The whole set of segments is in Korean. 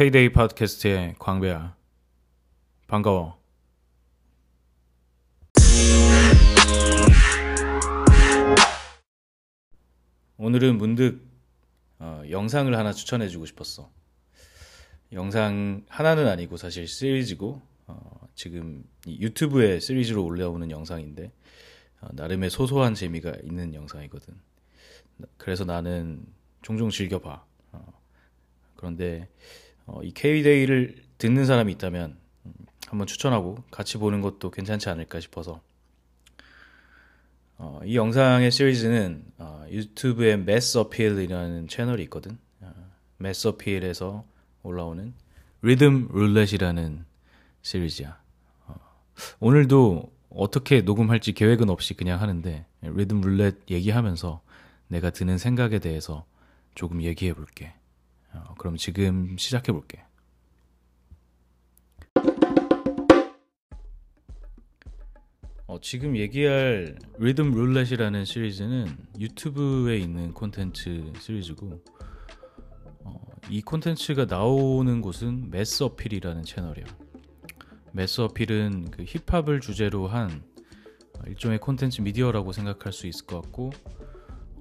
K-데이 팟캐스트의 광배야. 반가워. 오늘은 문득 어, 영상을 하나 추천해주고 싶었어. 영상 하나는 아니고 사실 시리즈고 어, 지금 유튜브에 시리즈로 올라오는 영상인데 어, 나름의 소소한 재미가 있는 영상이거든. 그래서 나는 종종 즐겨봐. 어, 그런데 어, 이 K-데이를 듣는 사람이 있다면 음, 한번 추천하고 같이 보는 것도 괜찮지 않을까 싶어서 어, 이 영상의 시리즈는 어, 유튜브에 매스 어필이라는 채널이 있거든. 어, 매스 어필에서 올라오는 리듬 룰렛이라는 시리즈야. 어, 오늘도 어떻게 녹음할지 계획은 없이 그냥 하는데 리듬 룰렛 얘기하면서 내가 드는 생각에 대해서 조금 얘기해 볼게. 어, 그럼 지금 시작해 볼게. 어, 지금 얘기할 리듬 룰렛이라는 시리즈는 유튜브에 있는 콘텐츠 시리즈고 어, 이 콘텐츠가 나오는 곳은 매스 어필이라는 채널이야. 매스 어필은 그 힙합을 주제로 한 일종의 콘텐츠 미디어라고 생각할 수 있을 것 같고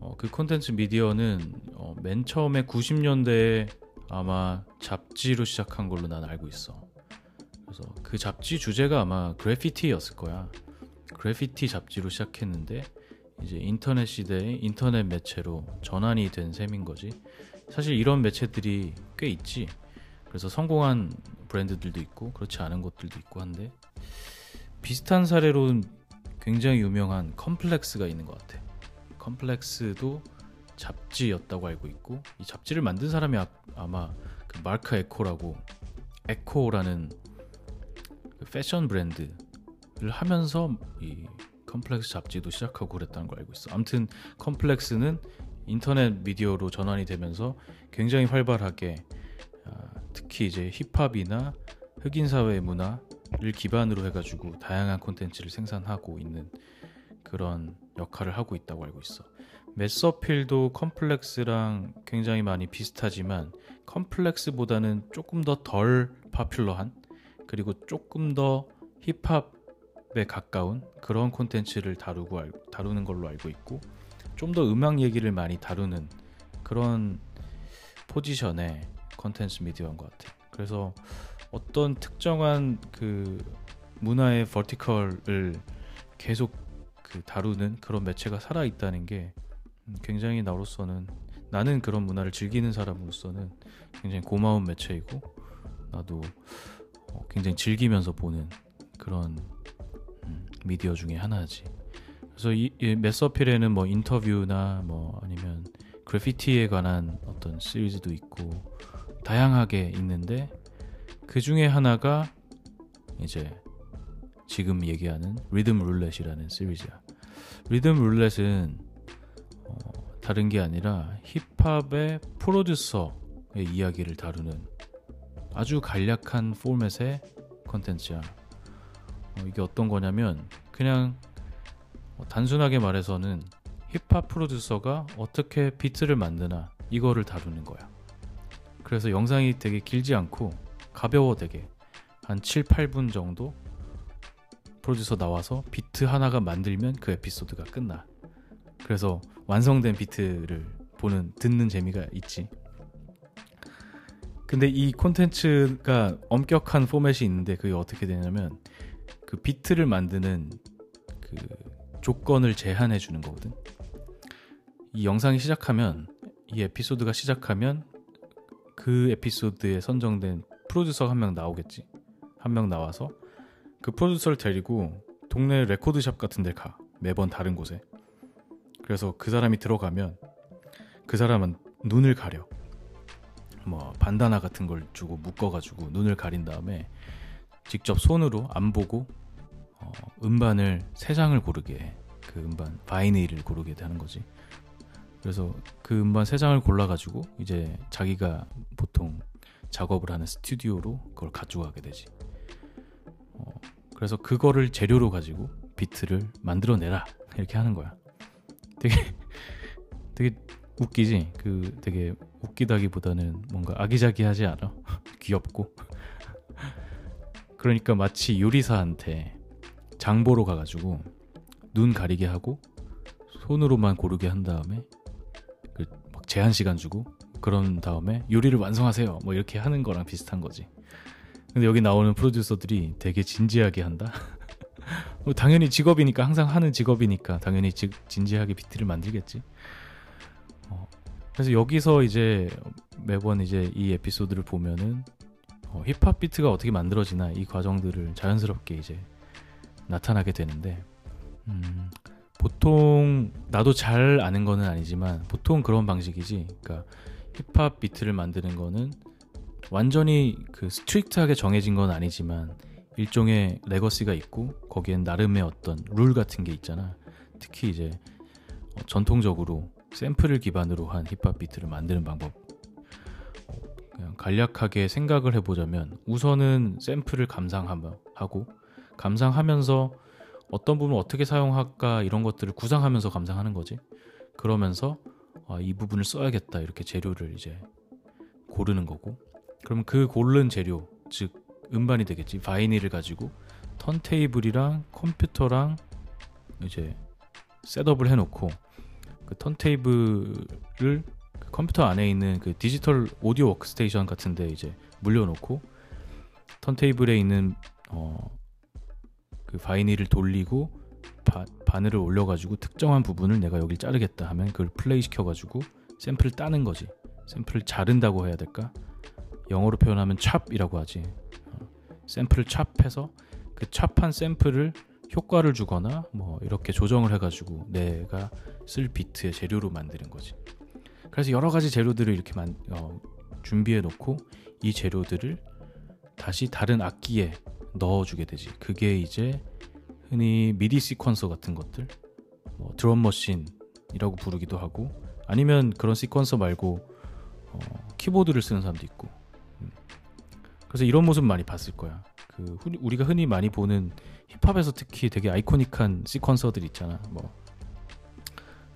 어, 그 콘텐츠 미디어는 어, 맨 처음에 90년대에 아마 잡지로 시작한 걸로 난 알고 있어. 그래서 그 잡지 주제가 아마 그래피티였을 거야. 그래피티 잡지로 시작했는데 이제 인터넷 시대에 인터넷 매체로 전환이 된 셈인 거지. 사실 이런 매체들이 꽤 있지. 그래서 성공한 브랜드들도 있고 그렇지 않은 것들도 있고 한데 비슷한 사례로 굉장히 유명한 Complex가 있는 것 같아. Complex도 잡지였다고 알고 있고 이 잡지를 만든 사람이 아, 마 그 Marc Ecko라고 Ecko라는 그 패션 브랜드 를 하면서 이 컴플렉스 잡지도 시작하고 그랬다는 걸 알고 있어. 아무튼 Complex는 인터넷 미디어로 전환이 되면서 굉장히 활발하게 아, 특히 이제 힙합이나 흑인 사회 문화를 기반으로 해가지고 다양한 콘텐츠를 생산하고 있는 그런 역할을 하고 있다고 알고 있어. 메서필도 컴플렉스랑 굉장히 많이 비슷하지만 컴플렉스보다는 조금 더 덜 파퓰러한 그리고 조금 더 힙합 에 가까운 그런 콘텐츠를 다루고 다루는 걸로 알고 있고 좀 더 음악 얘기를 많이 다루는 그런 포지션의 콘텐츠 미디어인 것 같아. 그래서 어떤 특정한 그 문화의 버티컬을 계속 그 다루는 그런 매체가 살아 있다는 게 굉장히 나로서는 나는 그런 문화를 즐기는 사람으로서는 굉장히 고마운 매체이고 나도 어, 굉장히 즐기면서 보는 그런 미디어 중에 하나지. 그래서 이, 이 메서필에는 뭐 인터뷰나 뭐 아니면 그래피티에 관한 어떤 시리즈도 있고 다양하게 있는데 그 중에 하나가 이제 지금 얘기하는 리듬 룰렛이라는 시리즈야. 리듬 룰렛은 어, 다른 게 아니라 힙합의 프로듀서의 이야기를 다루는 아주 간략한 포맷의 컨텐츠야. 어, 이게 어떤 거냐면 그냥 뭐 단순하게 말해서는 힙합 프로듀서가 어떻게 비트를 만드나 이거를 다루는 거야. 그래서 영상이 되게 길지 않고 가벼워 되게 한 7, 8분 정도 프로듀서 나와서 비트 하나가 만들면 그 에피소드가 끝나. 그래서 완성된 비트를 보는 듣는 재미가 있지. 근데 이 콘텐츠가 엄격한 포맷이 있는데 그게 어떻게 되냐면 그 비트를 만드는 그 조건을 제한해 주는 거거든. 이 영상이 시작하면 이 에피소드가 시작하면 그 에피소드에 선정된 프로듀서 한 명 나오겠지. 한 명 나와서 그 프로듀서를 데리고 동네 레코드샵 같은 데 가. 매번 다른 곳에. 그래서 그 사람이 들어가면 그 사람은 눈을 가려. 뭐 반다나 같은 걸 주고 묶어 가지고 눈을 가린 다음에 직접 손으로 안 보고 어, 음반을 세 장을 고르게 해. 그 음반 바이네일을 고르게 되는 거지. 그래서 그 음반 세 장을 골라가지고 이제 자기가 보통 작업을 하는 스튜디오로 그걸 가져가게 되지. 어, 그래서 그거를 재료로 가지고 비트를 만들어내라 이렇게 하는 거야. 되게 되게 웃기지. 그 되게 웃기다기보다는 뭔가 아기자기하지 않아. 귀엽고. 그러니까 마치 요리사한테 장보러 가가지고 눈 가리게 하고 손으로만 고르게 한 다음에 그 막 제한 시간 주고 그런 다음에 요리를 완성하세요. 뭐 이렇게 하는 거랑 비슷한 거지. 근데 여기 나오는 프로듀서들이 되게 진지하게 한다. 뭐 당연히 직업이니까 항상 하는 직업이니까 당연히 지, 진지하게 비트를 만들겠지. 어, 그래서 여기서 이제 매번 이제 이 에피소드를 보면은 어, 힙합 비트가 어떻게 만들어지나 이 과정들을 자연스럽게 이제 나타나게 되는데 음, 보통 나도 잘 아는 거는 아니지만 보통 그런 방식이지. 그러니까 힙합 비트를 만드는 거는 완전히 그 strict하게 정해진 건 아니지만 일종의 레거시가 있고 거기엔 나름의 어떤 룰 같은 게 있잖아. 특히 이제 어, 전통적으로 샘플을 기반으로 한 힙합 비트를 만드는 방법. 어, 그냥 간략하게 생각을 해보자면 우선은 샘플을 감상하고 감상하면서 어떤 부분을 어떻게 사용할까 이런 것들을 구상하면서 감상하는 거지. 그러면서 아, 이 부분을 써야겠다 이렇게 재료를 이제 고르는 거고. 그럼 그 고른 재료 즉 음반이 되겠지. 바이닐을 가지고 턴테이블이랑 컴퓨터랑 이제 setup을 해놓고 그 턴테이블을 그 컴퓨터 안에 있는 그 디지털 오디오 워크스테이션 같은데 이제 물려놓고 턴테이블에 있는 어 그 vinyl을 돌리고 바, 바늘을 올려가지고 특정한 부분을 내가 여기 자르겠다 하면 그걸 플레이 시켜가지고 샘플을 따는 거지. 샘플을 자른다고 해야 될까? 영어로 표현하면 찹이라고 하지. 어, 샘플을 찹해서 그 찹한 샘플을 효과를 주거나 뭐 이렇게 조정을 해가지고 내가 쓸 비트의 재료로 만드는 거지. 그래서 여러 가지 재료들을 이렇게 만, 어, 준비해 놓고 이 재료들을 다시 다른 악기에 넣어주게 되지. 그게 이제 흔히 미디 시퀀서 같은 것들, 뭐 드럼 머신이라고 부르기도 하고, 아니면 그런 시퀀서 말고 어, 키보드를 쓰는 사람도 있고. 음. 그래서 이런 모습 많이 봤을 거야. 그 우리가 흔히 많이 보는 힙합에서 특히 되게 아이코닉한 시퀀서들 있잖아. 뭐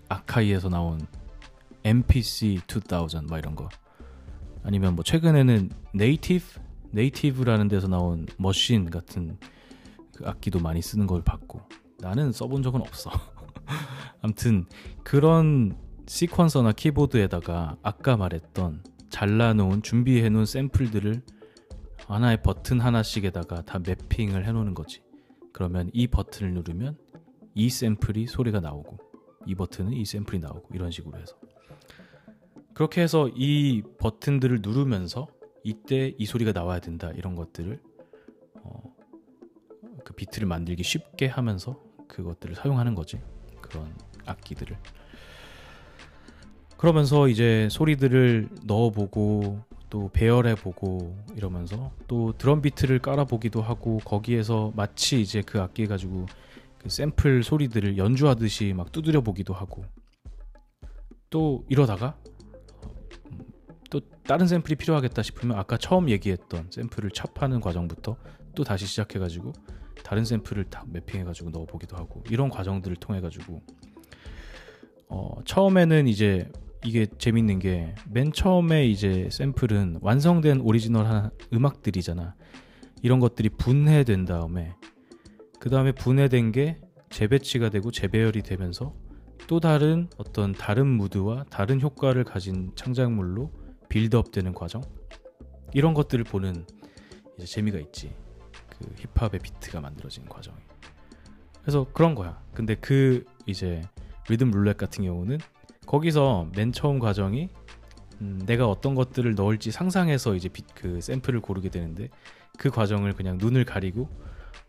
아카이에서 나온 MPC 2000막 이런 거. 아니면 뭐 최근에는 네이티브 네이티브라는 데서 나온 머신 같은 그 악기도 많이 쓰는 걸 봤고 나는 써본 적은 없어. 아무튼 그런 시퀀서나 키보드에다가 아까 말했던 잘라놓은 준비해놓은 샘플들을 하나의 버튼 하나씩에다가 다 매핑을 해놓는 거지. 그러면 이 버튼을 누르면 이 샘플이 소리가 나오고 이 버튼은 이 샘플이 나오고 이런 식으로 해서. 그렇게 해서 이 버튼들을 누르면서 이때 이 소리가 나와야 된다 이런 것들을 어, 그 비트를 만들기 쉽게 하면서 그것들을 사용하는 거지. 그런 악기들을. 그러면서 이제 소리들을 넣어보고 또 배열해보고 이러면서 또 드럼 비트를 깔아보기도 하고 거기에서 마치 이제 그 악기 가지고 그 샘플 소리들을 연주하듯이 막 두드려 보기도 하고. 또 이러다가 또 다른 샘플이 필요하겠다 싶으면 아까 처음 얘기했던 샘플을 chop하는 과정부터 또 다시 시작해가지고 다른 샘플을 다 매핑해가지고 넣어보기도 하고 이런 과정들을 통해가지고 어, 처음에는 이제 이게 재밌는 게 맨 처음에 이제 샘플은 완성된 오리지널 음악들이잖아. 이런 것들이 분해된 다음에 그 다음에 분해된 게 재배치가 되고 재배열이 되면서 또 다른 어떤 다른 무드와 다른 효과를 가진 창작물로 빌드업 되는 과정? 이런 것들을 보는 이제 재미가 있지. 그 힙합의 비트가 만들어지는 과정이. 그래서 그런 거야. 근데 그 이제 리듬 룰렛 같은 경우는 거기서 맨 처음 과정이 음, 내가 어떤 것들을 넣을지 상상해서 이제 비, 그 샘플을 고르게 되는데 그 과정을 그냥 눈을 가리고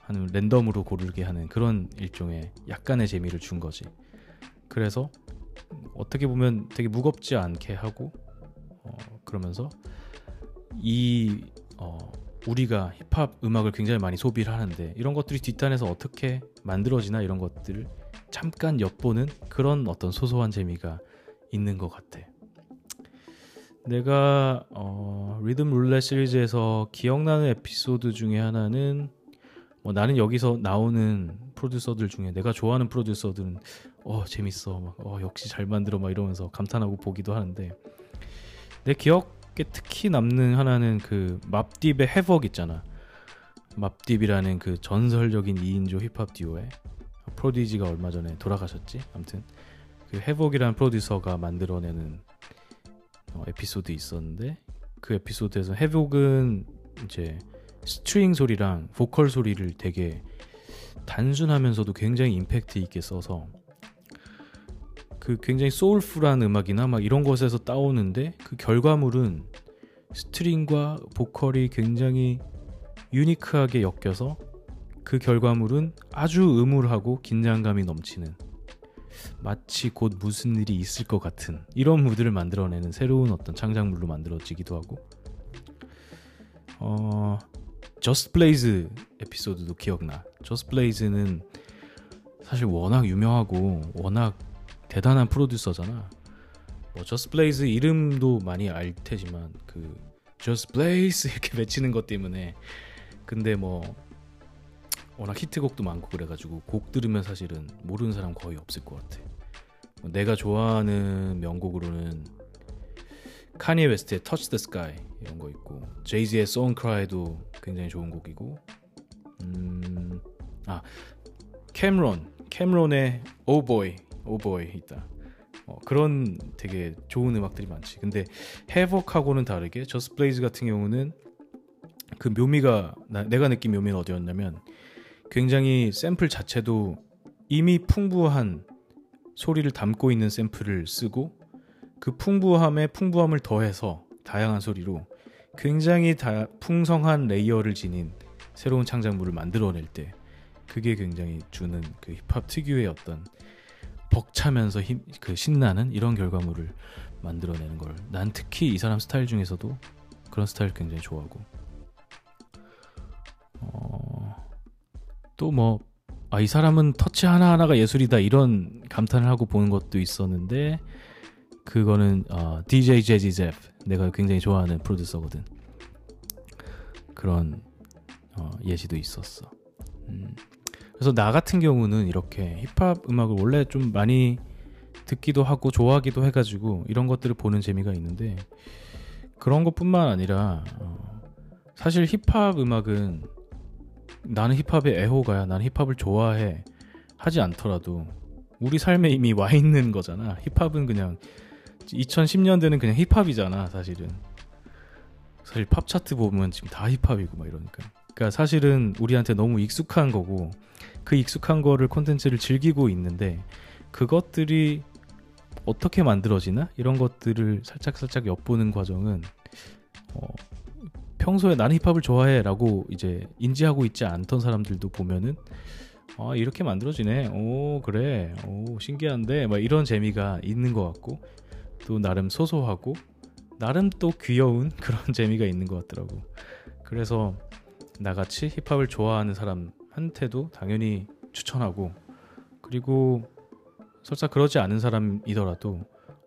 하는 랜덤으로 고르게 하는 그런 일종의 약간의 재미를 준 거지. 그래서 어떻게 보면 되게 무겁지 않게 하고 어, 그러면서 이 어, 우리가 힙합 음악을 굉장히 많이 소비를 하는데 이런 것들이 뒷단에서 어떻게 만들어지나 이런 것들을 잠깐 엿보는 그런 어떤 소소한 재미가 있는 것 같아. 내가 어, 리듬 룰렛 시리즈에서 기억나는 에피소드 중에 하나는 뭐 나는 여기서 나오는 프로듀서들 중에 내가 좋아하는 프로듀서들은 어 재밌어. 막 어 역시 잘 만들어. 막 이러면서 감탄하고 보기도 하는데 내 기억에 특히 남는 하나는 그 맙딥의 해벅 있잖아. 맙딥이라는 그 전설적인 2인조 힙합 듀오에 프로디지가 얼마 전에 돌아가셨지? 아무튼 그 해벅이라는 프로듀서가 만들어내는 어, 에피소드 있었는데 그 에피소드에서 해벅은 이제 스트링 소리랑 보컬 소리를 되게 단순하면서도 굉장히 임팩트 있게 써서 그 굉장히 soulful한 음악이나 막 이런 곳에서 따오는데 그 결과물은 스트링과 보컬이 굉장히 unique하게 엮여서 그 결과물은 아주 음울하고 긴장감이 넘치는 마치 곧 무슨 일이 있을 것 같은 이런 무드를 만들어내는 새로운 어떤 창작물로 만들어지기도 하고 어 저스트 블레이즈 에피소드도 기억나. 저스트 블레이즈는 사실 워낙 유명하고 워낙 대단한 프로듀서잖아. 뭐 저스트 블레이즈 이름도 많이 알 테지만 그 저스트 블레이즈 이렇게 외치는 것 때문에 근데 뭐 워낙 히트곡도 많고 그래가지고 곡 들으면 사실은 모르는 사람 거의 없을 것 같아. 뭐 내가 좋아하는 명곡으로는 카니에 웨스트의 Touch the Sky 이런 거 있고 제이지의 Song Cry도 굉장히 좋은 곡이고 음, 아 캠론 캠론의 Oh Boy Oh Boy 있다 어, 그런 되게 좋은 음악들이 많지 근데 해벅하고는 다르게 저스 블레이즈 같은 경우는 그 묘미가 나, 내가 느낀 묘미는 어디였냐면 굉장히 샘플 자체도 이미 풍부한 소리를 담고 있는 샘플을 쓰고 그 풍부함에 풍부함을 더해서 다양한 소리로 굉장히 다 풍성한 layer를 지닌 새로운 창작물을 만들어낼 때 그게 굉장히 주는 그 힙합 특유의 어떤 벅차면서 힘, 그 신나는 이런 결과물을 만들어내는 걸 난 특히 이 사람 스타일 중에서도 그런 스타일 굉장히 좋아하고 어, 또 뭐 아, 이 사람은 터치 하나하나가 예술이다 이런 감탄을 하고 보는 것도 있었는데 그거는 어, DJ 제지 제프 내가 굉장히 좋아하는 프로듀서거든 그런 어, 예시도 있었어 음. 그래서 나 같은 경우는 이렇게 힙합 음악을 원래 좀 많이 듣기도 하고 좋아하기도 해가지고 이런 것들을 보는 재미가 있는데 그런 것뿐만 아니라 어, 사실 힙합 음악은 나는 힙합의 애호가야. 나는 힙합을 좋아해. 하지 않더라도 우리 삶에 이미 와 있는 거잖아. 힙합은 그냥 2010년대는 그냥 힙합이잖아 사실은. 사실 팝 차트 보면 지금 다 힙합이고 막 이러니까. 그러니까 사실은 우리한테 너무 익숙한 거고 그 익숙한 거를 콘텐츠를 즐기고 있는데 그것들이 어떻게 만들어지나? 이런 것들을 살짝 살짝 엿보는 과정은 어, 평소에 나는 힙합을 좋아해라고 이제 인지하고 있지 않던 사람들도 보면은 아 이렇게 만들어지네 오 그래 오 신기한데 막 이런 재미가 있는 것 같고 또 나름 소소하고 나름 또 귀여운 그런 재미가 있는 것 같더라고. 그래서 나같이 힙합을 좋아하는 사람한테도 당연히 추천하고 그리고 설사 그러지 않은 사람이더라도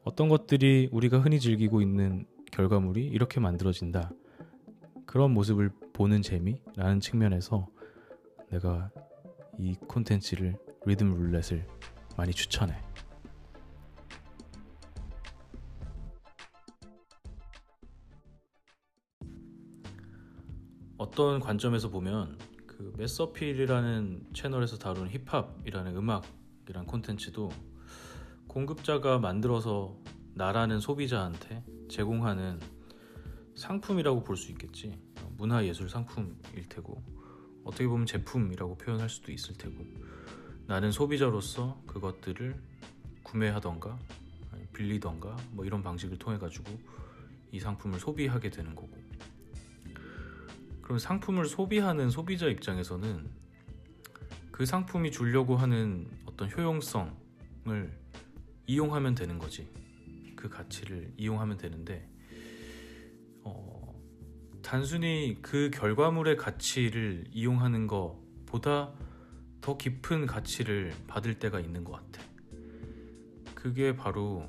어떤 것들이 우리가 흔히 즐기고 있는 결과물이 이렇게 만들어진다. 그런 모습을 보는 재미라는 측면에서 내가 이 콘텐츠를 리듬 룰렛을 많이 추천해. 어떤 관점에서 보면 그 메서필이라는 채널에서 다루는 힙합이라는 음악이란 콘텐츠도 공급자가 만들어서 나라는 소비자한테 제공하는 상품이라고 볼 수 있겠지 문화예술 상품일 테고 어떻게 보면 제품이라고 표현할 수도 있을 테고 나는 소비자로서 그것들을 구매하던가 빌리던가 뭐 이런 방식을 통해 가지고 이 상품을 소비하게 되는 거고 그럼 상품을 소비하는 소비자 입장에서는 그 상품이 주려고 하는 어떤 효용성을 이용하면 되는 거지. 그 가치를 이용하면 되는데, 어, 단순히 그 결과물의 가치를 이용하는 것보다 더 깊은 가치를 받을 때가 있는 것 같아. 그게 바로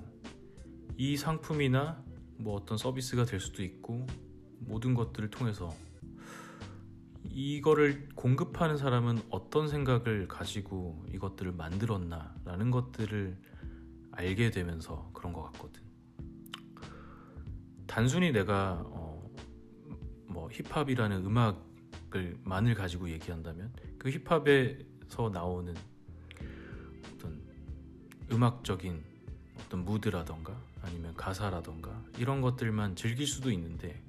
이 상품이나 뭐 어떤 서비스가 될 수도 있고 모든 것들을 통해서 이거를 공급하는 사람은 어떤 생각을 가지고 이것들을 만들었나라는 것들을 알게 되면서 그런 것 같거든. 단순히 내가 어, 뭐 힙합이라는 음악을 만을 가지고 얘기한다면 그 힙합에서 나오는 어떤 음악적인 어떤 무드라던가 아니면 가사라던가 이런 것들만 즐길 수도 있는데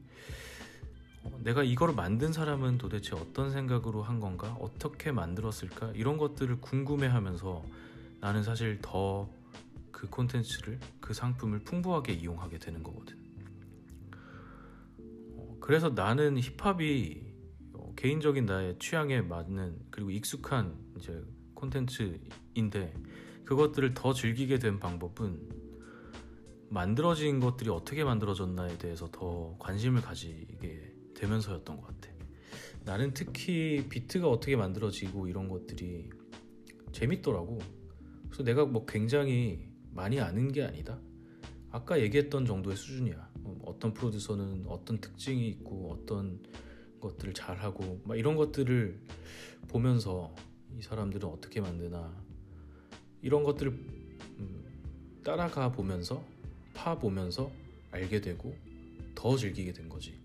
어, 내가 이걸 만든 사람은 도대체 어떤 생각으로 한 건가? 어떻게 만들었을까? 이런 것들을 궁금해 하면서 나는 사실 더 그 콘텐츠를 그 상품을 풍부하게 이용하게 되는 거거든. 어, 그래서 나는 힙합이 어, 개인적인 나의 취향에 맞는 그리고 익숙한 이제 콘텐츠인데 그것들을 더 즐기게 된 방법은 만들어진 것들이 어떻게 만들어졌나에 대해서 더 관심을 가지게 되면서였던 것 같아. 나는 특히 비트가 어떻게 만들어지고 이런 것들이 재밌더라고. 그래서 내가 뭐 굉장히 많이 아는 게 아니다. 아까 얘기했던 정도의 수준이야. 뭐 어떤 프로듀서는 어떤 특징이 있고 어떤 것들을 잘하고 막 이런 것들을 보면서 이 사람들은 어떻게 만드나 이런 것들을 음, 따라가 보면서 파 보면서 알게 되고 더 즐기게 된 거지.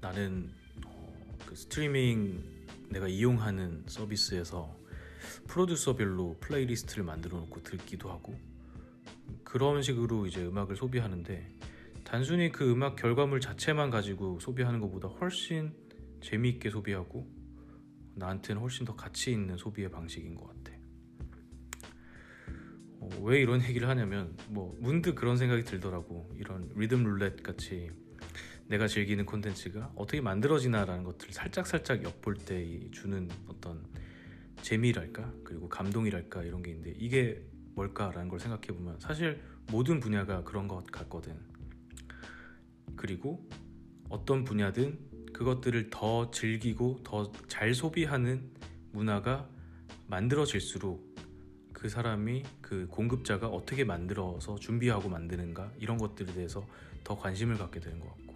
나는 어, 그 스트리밍 내가 이용하는 서비스에서 프로듀서별로 playlist를 만들어 놓고 듣기도 하고 그런 식으로 이제 음악을 소비하는데 단순히 그 음악 결과물 자체만 가지고 소비하는 것보다 훨씬 재미있게 소비하고 나한테는 훨씬 더 가치 있는 소비의 방식인 것 같아. 어, 왜 이런 얘기를 하냐면 뭐 문득 그런 생각이 들더라고. 이런 리듬 룰렛 같이 내가 즐기는 콘텐츠가 어떻게 만들어지나라는 것들을 살짝 살짝 엿볼 때 주는 어떤 재미랄까 그리고 감동이랄까 이런 게 있는데 이게 뭘까라는 걸 생각해 보면 사실 모든 분야가 그런 것 같거든. 그리고 어떤 분야든 그것들을 더 즐기고 더 잘 소비하는 문화가 만들어질수록 그 사람이 그 공급자가 어떻게 만들어서 준비하고 만드는가 이런 것들에 대해서 더 관심을 갖게 되는 것 같고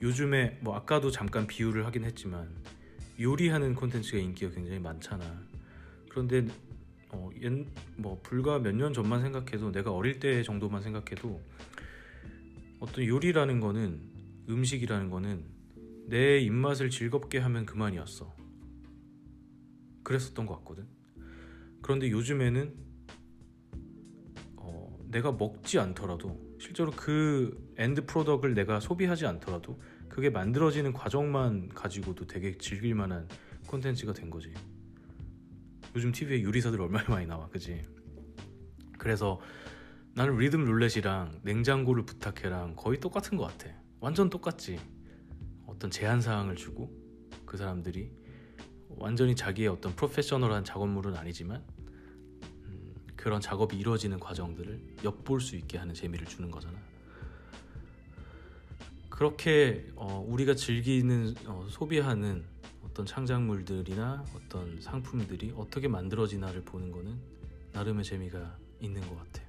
요즘에 뭐 아까도 잠깐 비유를 하긴 했지만 요리하는 콘텐츠가 인기가 굉장히 많잖아. 그런데 어, 옛, 뭐 불과 몇 년 전만 생각해도 내가 어릴 때 정도만 생각해도 어떤 요리라는 거는 음식이라는 거는 내 입맛을 즐겁게 하면 그만이었어. 그랬었던 것 같거든. 그런데 요즘에는 어, 내가 먹지 않더라도 실제로 그 end product을 내가 소비하지 않더라도 그게 만들어지는 과정만 가지고도 되게 즐길 만한 콘텐츠가 된 거지. 요즘 TV에 요리사들 얼마나 많이 나와, 그지? 그래서 나는 리듬 룰렛이랑 냉장고를 부탁해랑 거의 똑같은 것 같아. 완전 똑같지. 어떤 제한 사항을 주고 그 사람들이 완전히 자기의 어떤 프로페셔널한 작업물은 아니지만 음, 그런 작업이 이루어지는 과정들을 엿볼 수 있게 하는 재미를 주는 거잖아. 그렇게 어, 우리가 즐기는 어, 소비하는 어떤 창작물들이나 어떤 상품들이 어떻게 만들어지나를 보는 거는 나름의 재미가 있는 것 같아.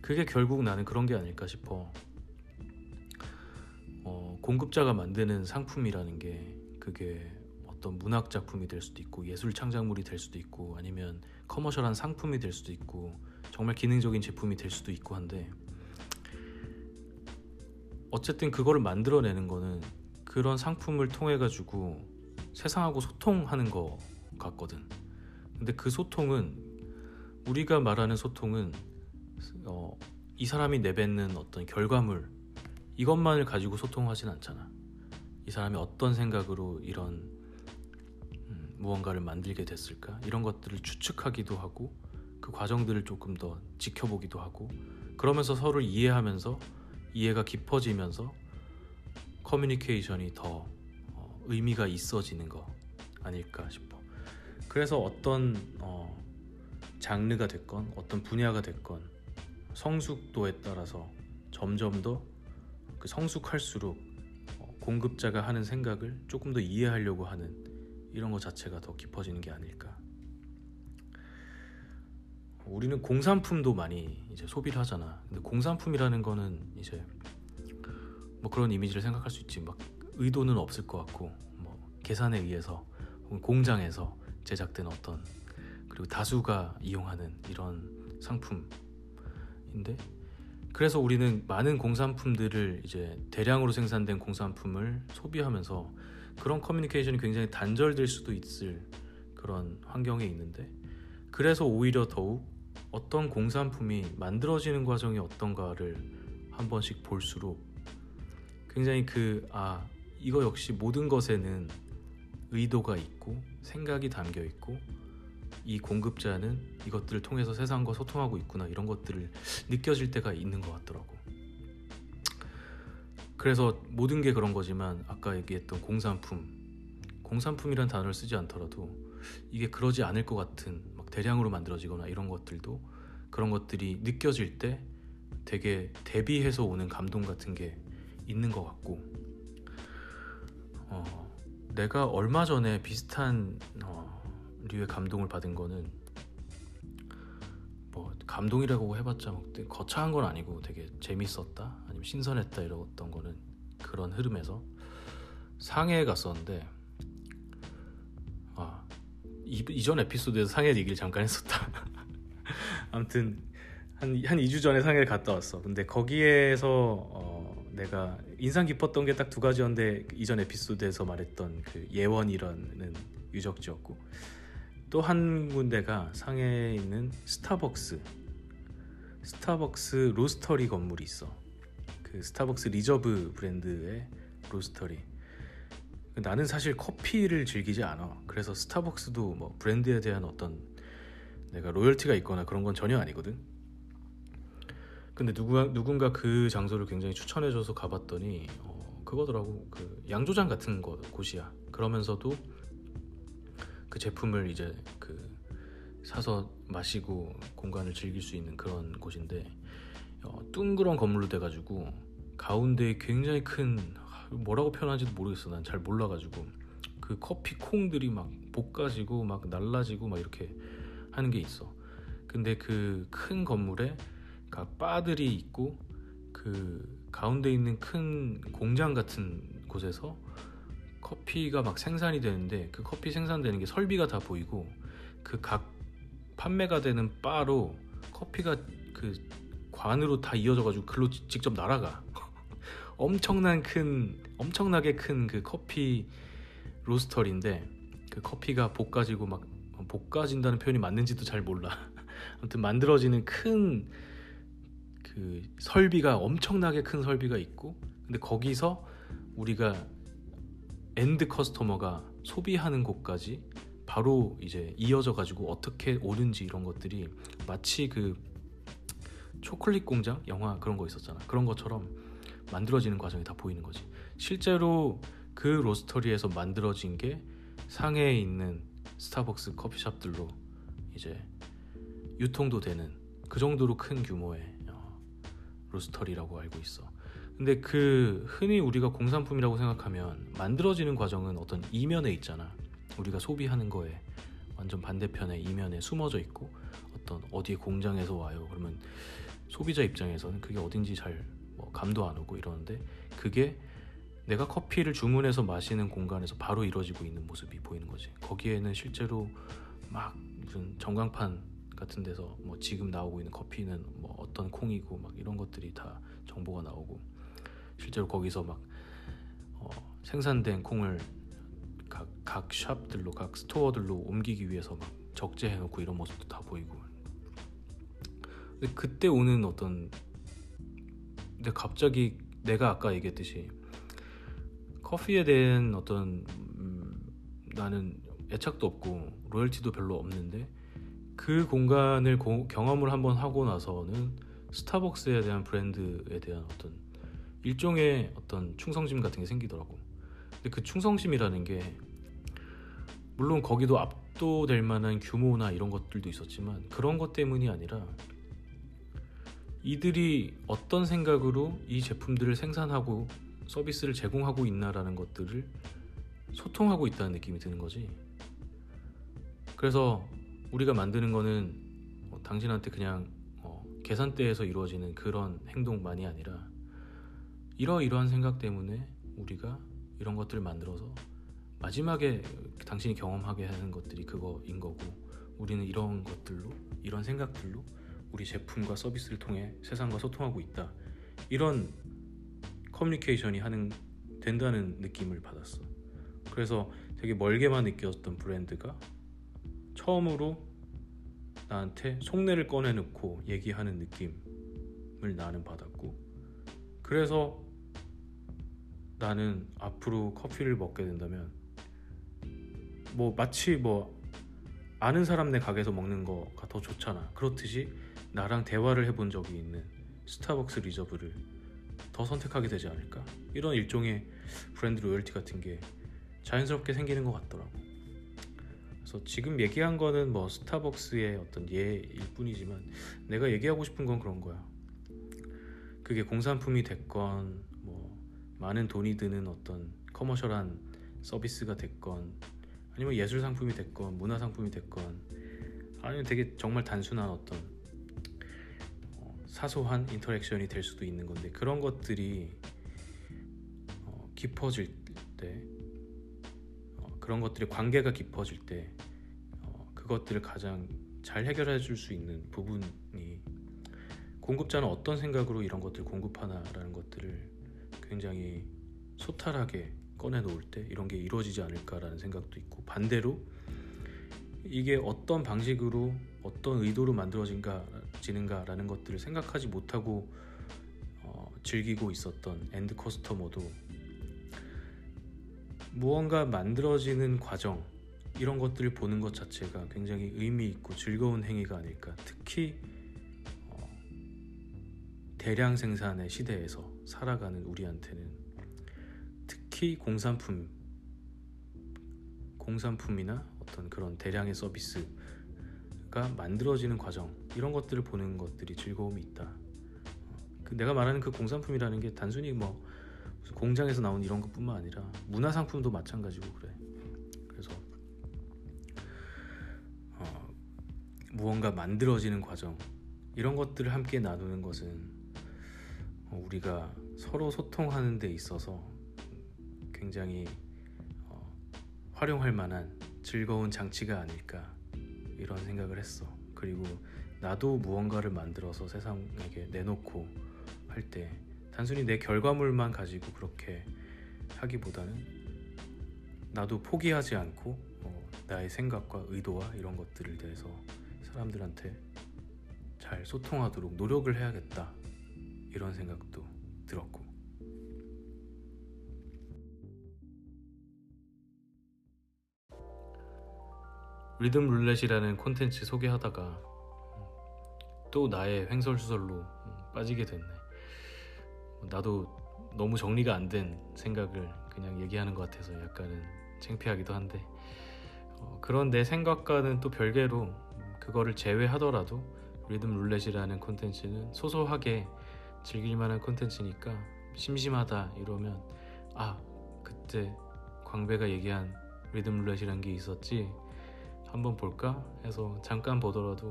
그게 결국 나는 그런 게 아닐까 싶어. 어, 공급자가 만드는 상품이라는 게 그게 어떤 문학 작품이 될 수도 있고 예술 창작물이 될 수도 있고 아니면 커머셜한 상품이 될 수도 있고 정말 기능적인 제품이 될 수도 있고 한데 어쨌든 그거를 만들어내는 거는 그런 상품을 통해 가지고 세상하고 소통하는 거 같거든. 근데 그 소통은 우리가 말하는 소통은 어, 이 사람이 내뱉는 어떤 결과물 이것만을 가지고 소통하진 않잖아. 이 사람이 어떤 생각으로 이런 음, 무언가를 만들게 됐을까 이런 것들을 추측하기도 하고 그 과정들을 조금 더 지켜보기도 하고 그러면서 서로를 이해하면서 이해가 깊어지면서 커뮤니케이션이 더 어, 의미가 있어지는 거 아닐까 싶어. 그래서 어떤 어, 장르가 됐건 어떤 분야가 됐건 성숙도에 따라서 점점 더 그 성숙할수록 어, 공급자가 하는 생각을 조금 더 이해하려고 하는 이런 것 자체가 더 깊어지는 게 아닐까. 우리는 공산품도 많이 이제 소비를 하잖아. 근데 공산품이라는 거는 이제 뭐 그런 이미지를 생각할 수 있지. 막 의도는 없을 것 같고 뭐 계산에 의해서 혹은 공장에서 제작된 어떤 그리고 다수가 이용하는 이런 상품인데 그래서 우리는 많은 공산품들을 이제 대량으로 생산된 공산품을 소비하면서 그런 커뮤니케이션이 굉장히 단절될 수도 있을 그런 환경에 있는데 그래서 오히려 더욱 어떤 공산품이 만들어지는 과정이 어떤가를 한 번씩 볼수록 굉장히 그 아 이거 역시 모든 것에는 의도가 있고 생각이 담겨 있고 이 공급자는 이것들을 통해서 세상과 소통하고 있구나 이런 것들을 느껴질 때가 있는 것 같더라고. 그래서 모든 게 그런 거지만 아까 얘기했던 공산품, 공산품이란 단어를 쓰지 않더라도 이게 그러지 않을 것 같은 막 대량으로 만들어지거나 이런 것들도 그런 것들이 느껴질 때 되게 대비해서 오는 감동 같은 게 있는 것 같고 어, 내가 얼마 전에 비슷한 어, 류의 감동을 받은 거는 뭐 감동이라고 해봤자 뭐 거창한 건 아니고 되게 재밌었다 아니면 신선했다 이랬던 거는 그런 흐름에서 상해에 갔었는데 아 이, 이전 에피소드에서 상해 얘기를 잠깐 했었다. 아무튼 한, 한 2주 전에 상해를 갔다 왔어. 근데 거기에서 어, 내가 인상 깊었던 게 딱 두 가지였는데 이전 에피소드에서 말했던 그 예원이라는 유적지였고 또 한 군데가 상해에 있는 스타벅스 스타벅스 로스터리 건물이 있어. 그 스타벅스 리저브 브랜드의 로스터리. 나는 사실 커피를 즐기지 않아. 그래서 스타벅스도 뭐 브랜드에 대한 어떤 내가 로열티가 있거나 그런 건 전혀 아니거든 근데 누가, 누군가 그 장소를 굉장히 추천해줘서 가봤더니 어, 그거더라고. 그 양조장 같은 거, 곳이야. 그러면서도 그 제품을 이제 그 사서 마시고 공간을 즐길 수 있는 그런 곳인데 어, 둥그런 건물로 돼가지고 가운데에 굉장히 큰 뭐라고 표현하는지도 모르겠어. 난 잘 몰라가지고. 그 커피 콩들이 막 볶아지고 막 날라지고 막 이렇게 하는 게 있어. 근데 그 큰 건물에 각 바들이 있고 그 가운데 있는 큰 공장 같은 곳에서 커피가 막 생산이 되는데 그 커피 생산되는 게 설비가 다 보이고 그 각 판매가 되는 바로 커피가 그 관으로 다 이어져 가지고 글로 직접 날아가. 엄청난 큰 엄청나게 큰 그 커피 roastery인데 그 커피가 볶아지고 막 볶아진다는 표현이 맞는지도 잘 몰라. 아무튼 만들어지는 큰 그 설비가 엄청나게 큰 설비가 있고 근데 거기서 우리가 end customer가 소비하는 곳까지 바로 이제 이어져 가지고 어떻게 오는지 이런 것들이 마치 그 초콜릿 공장 영화 그런 거 있었잖아. 그런 것처럼 만들어지는 과정이 다 보이는 거지. 실제로 그 로스터리에서 만들어진 게 상해에 있는 스타벅스 커피숍들로 이제 유통도 되는 그 정도로 큰 규모의 어, 로스터리라고 알고 있어 근데 그 흔히 우리가 공산품이라고 생각하면 만들어지는 과정은 어떤 이면에 있잖아. 우리가 소비하는 거에 완전 반대편에 이면에 숨어져 있고 어떤 어디 공장에서 와요. 그러면 소비자 입장에서는 그게 어딘지 잘 뭐 감도 안 오고 이러는데 그게 내가 커피를 주문해서 마시는 공간에서 바로 이루어지고 있는 모습이 보이는 거지. 거기에는 실제로 막 무슨 전광판 같은 데서 뭐 지금 나오고 있는 커피는 뭐 어떤 콩이고 막 이런 것들이 다 정보가 나오고 실제로 거기서 막 어, 생산된 콩을 각, 각 샵들로 각 스토어들로 옮기기 위해서 막 적재해 놓고 이런 모습도 다 보이고. 근데 그때 오는 어떤 근데 갑자기 내가 아까 얘기했듯이 커피에 대한 어떤 음, 나는 애착도 없고 로열티도 별로 없는데 그 공간을 고, 경험을 한번 하고 나서는 스타벅스에 대한 브랜드에 대한 어떤 일종의 어떤 충성심 같은 게 생기더라고. 근데 그 충성심이라는 게 물론 거기도 압도될 만한 규모나 이런 것들도 있었지만 그런 것 때문이 아니라 이들이 어떤 생각으로 이 제품들을 생산하고 서비스를 제공하고 있나라는 것들을 소통하고 있다는 느낌이 드는 거지. 그래서 우리가 만드는 거는 어, 당신한테 그냥 어, 계산대에서 이루어지는 그런 행동만이 아니라 이러이러한 생각 때문에 우리가 이런 것들을 만들어서 마지막에 당신이 경험하게 하는 것들이 그거인 거고 우리는 이런 것들로 이런 생각들로 우리 제품과 서비스를 통해 세상과 소통하고 있다. 이런 커뮤니케이션이 하는 된다는 느낌을 받았어. 그래서 되게 멀게만 느꼈던 브랜드가 처음으로 나한테 속내를 꺼내놓고 얘기하는 느낌을 나는 받았고 그래서 나는 앞으로 커피를 먹게 된다면 뭐 마치 뭐 아는 사람네 가게에서 먹는 거가 더 좋잖아. 그렇듯이 나랑 대화를 해본 적이 있는 스타벅스 리저브를 더 선택하게 되지 않을까? 이런 일종의 brand loyalty 같은 게 자연스럽게 생기는 것 같더라고 그래서 지금 얘기한 거는 뭐 스타벅스의 어떤 예일 뿐이지만 내가 얘기하고 싶은 건 그런 거야. 그게 공산품이 됐건 뭐 많은 돈이 드는 어떤 커머셜한 서비스가 됐건 아니면 예술 상품이 됐건 문화 상품이 됐건 아니면 되게 정말 단순한 어떤 어, 사소한 인터랙션이 될 수도 있는 건데 그런 것들이 어, 깊어질 때 어, 그런 것들의 관계가 깊어질 때 어, 그것들을 가장 잘 해결해 줄 수 있는 부분이 공급자는 어떤 생각으로 이런 것들을 공급하나라는 것들을 굉장히 소탈하게 꺼내 놓을 때 이런 게 이루어지지 않을까라는 생각도 있고 반대로 이게 어떤 방식으로 어떤 의도로 만들어진가지는가라는 것들을 생각하지 못하고 어, 즐기고 있었던 end customer도 무언가 만들어지는 과정 이런 것들을 보는 것 자체가 굉장히 의미 있고 즐거운 행위가 아닐까 특히 어, 대량 생산의 시대에서 살아가는 우리한테는 특히 공산품 공산품이나 어떤 그런 대량의 서비스가 만들어지는 과정 이런 것들을 보는 것들이 즐거움이 있다. 그 내가 말하는 그 공산품이라는 게 단순히 뭐 공장에서 나온 이런 것뿐만 아니라 문화 상품도 마찬가지고 그래. 무언가 만들어지는 과정 이런 것들을 함께 나누는 것은 어, 우리가 서로 소통하는 데 있어서 굉장히 어, 활용할 만한 즐거운 장치가 아닐까 이런 생각을 했어. 그리고 나도 무언가를 만들어서 세상에게 내놓고 할 때 단순히 내 결과물만 가지고 그렇게 하기보다는 나도 포기하지 않고 어, 나의 생각과 의도와 이런 것들을 대해서 사람들한테 잘 소통하도록 노력을 해야겠다 이런 생각도 들었고 리듬 룰렛이라는 콘텐츠 소개하다가 또 나의 횡설수설로 빠지게 됐네. 나도 너무 정리가 안 된 생각을 그냥 얘기하는 것 같아서 약간은 창피하기도 한데 어, 그런 내 생각과는 또 별개로 그거를 제외하더라도 리듬 룰렛이라는 콘텐츠는 소소하게 즐길 만한 콘텐츠니까 심심하다 이러면 아 그때 광배가 얘기한 리듬 룰렛이란 게 있었지 한번 볼까 해서 잠깐 보더라도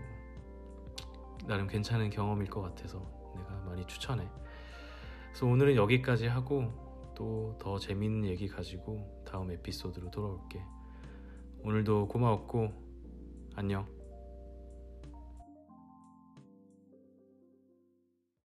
어, 나름 괜찮은 경험일 것 같아서 내가 많이 추천해. 그래서 오늘은 여기까지 하고 또 더 재밌는 얘기 가지고 다음 에피소드로 돌아올게. 오늘도 고마웠고 안녕.